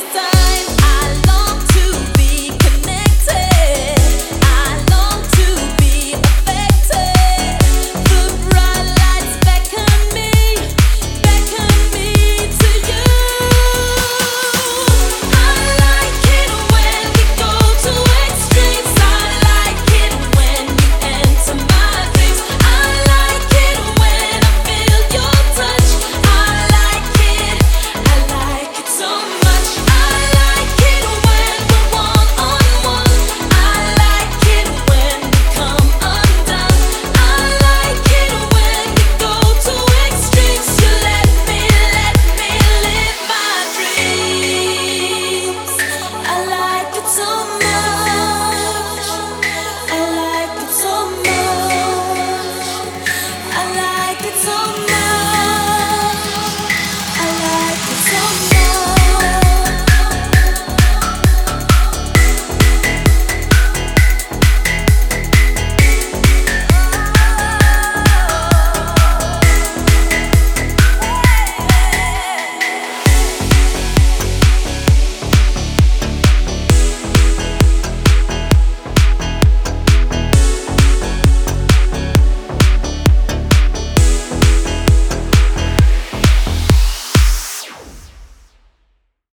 this time.